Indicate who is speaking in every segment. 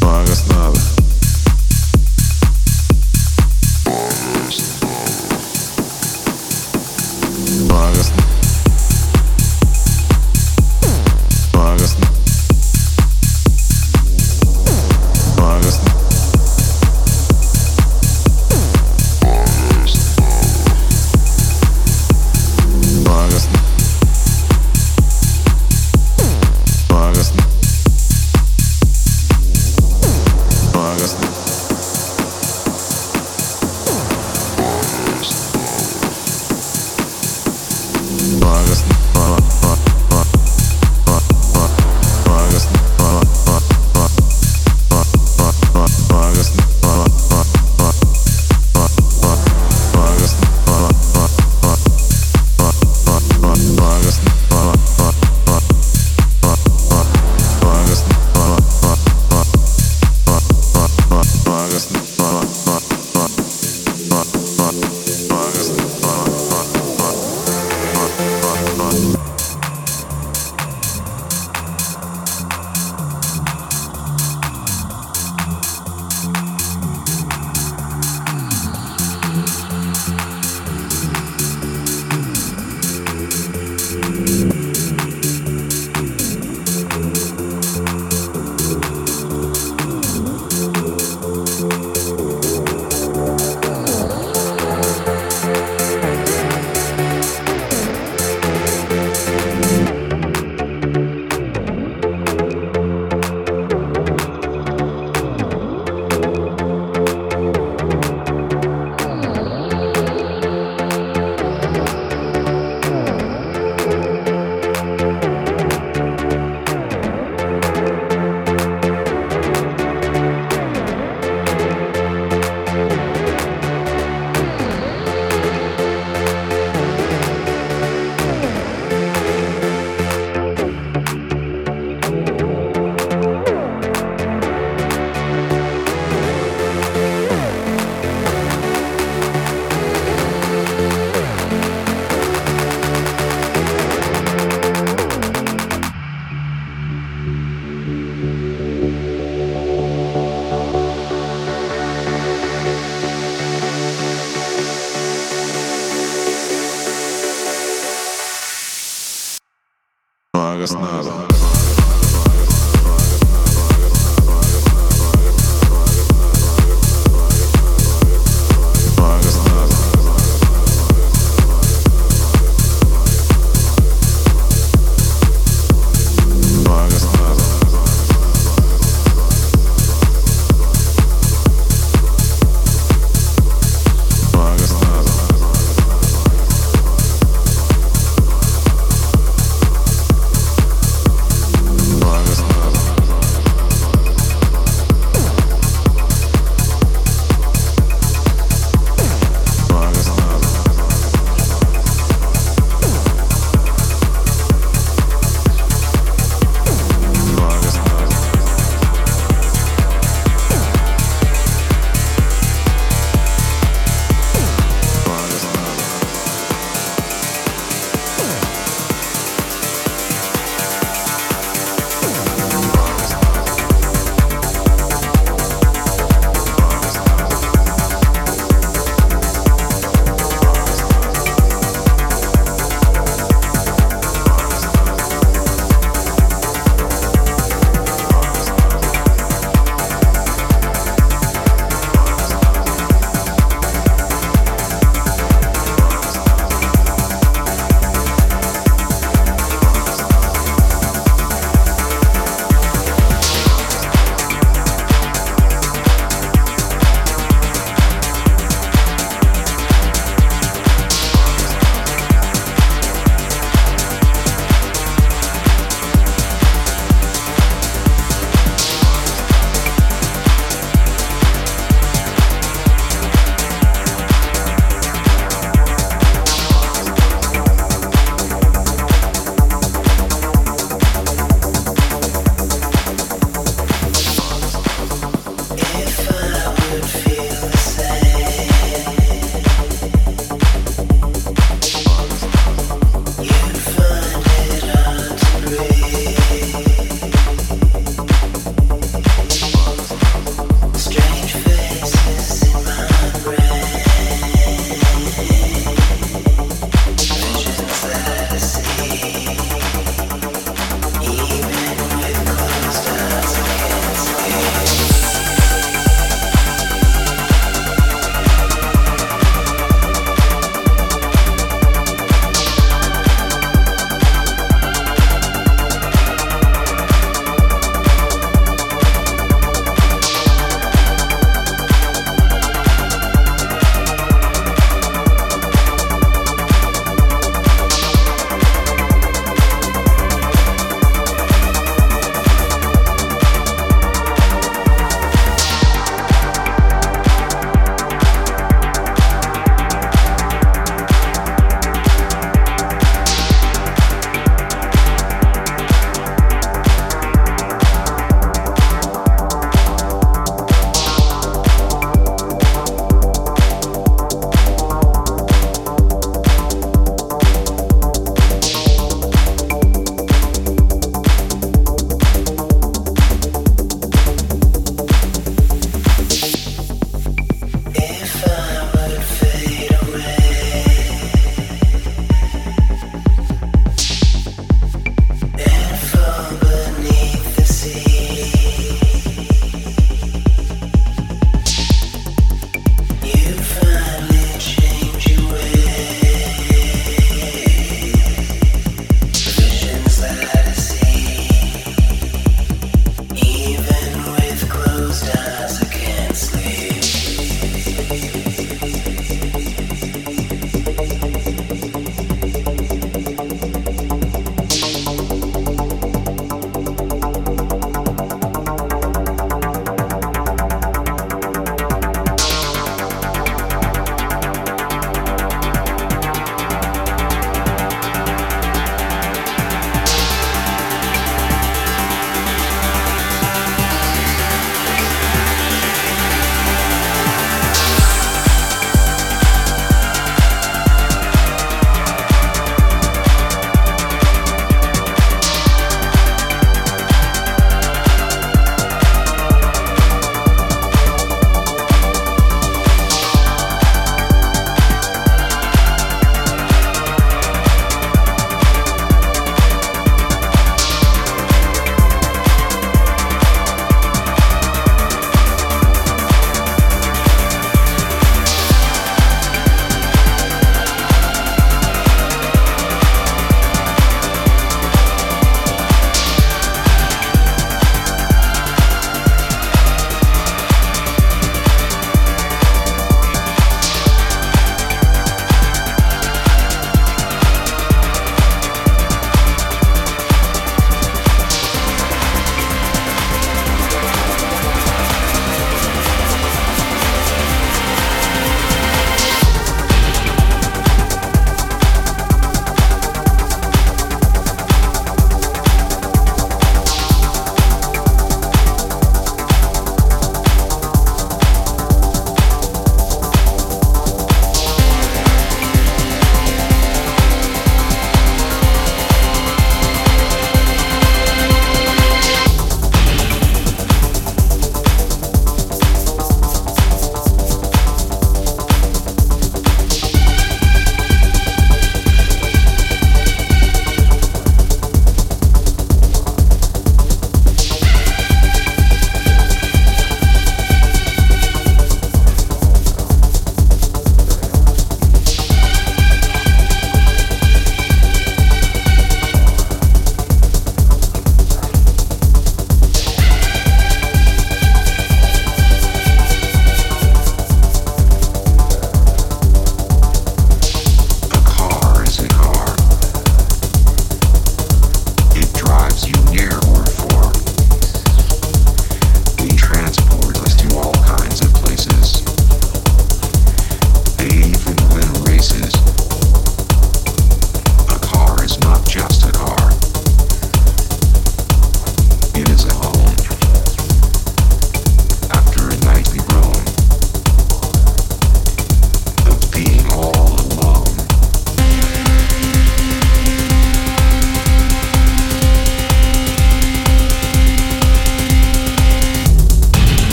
Speaker 1: No
Speaker 2: hagas nada.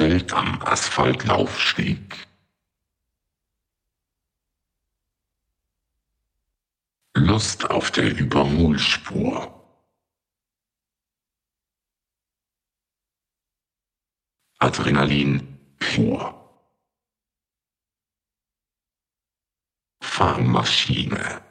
Speaker 2: Ausgestellt am Asphaltlaufsteg. Lust auf der Überholspur. Adrenalin pur. Fahrmaschine.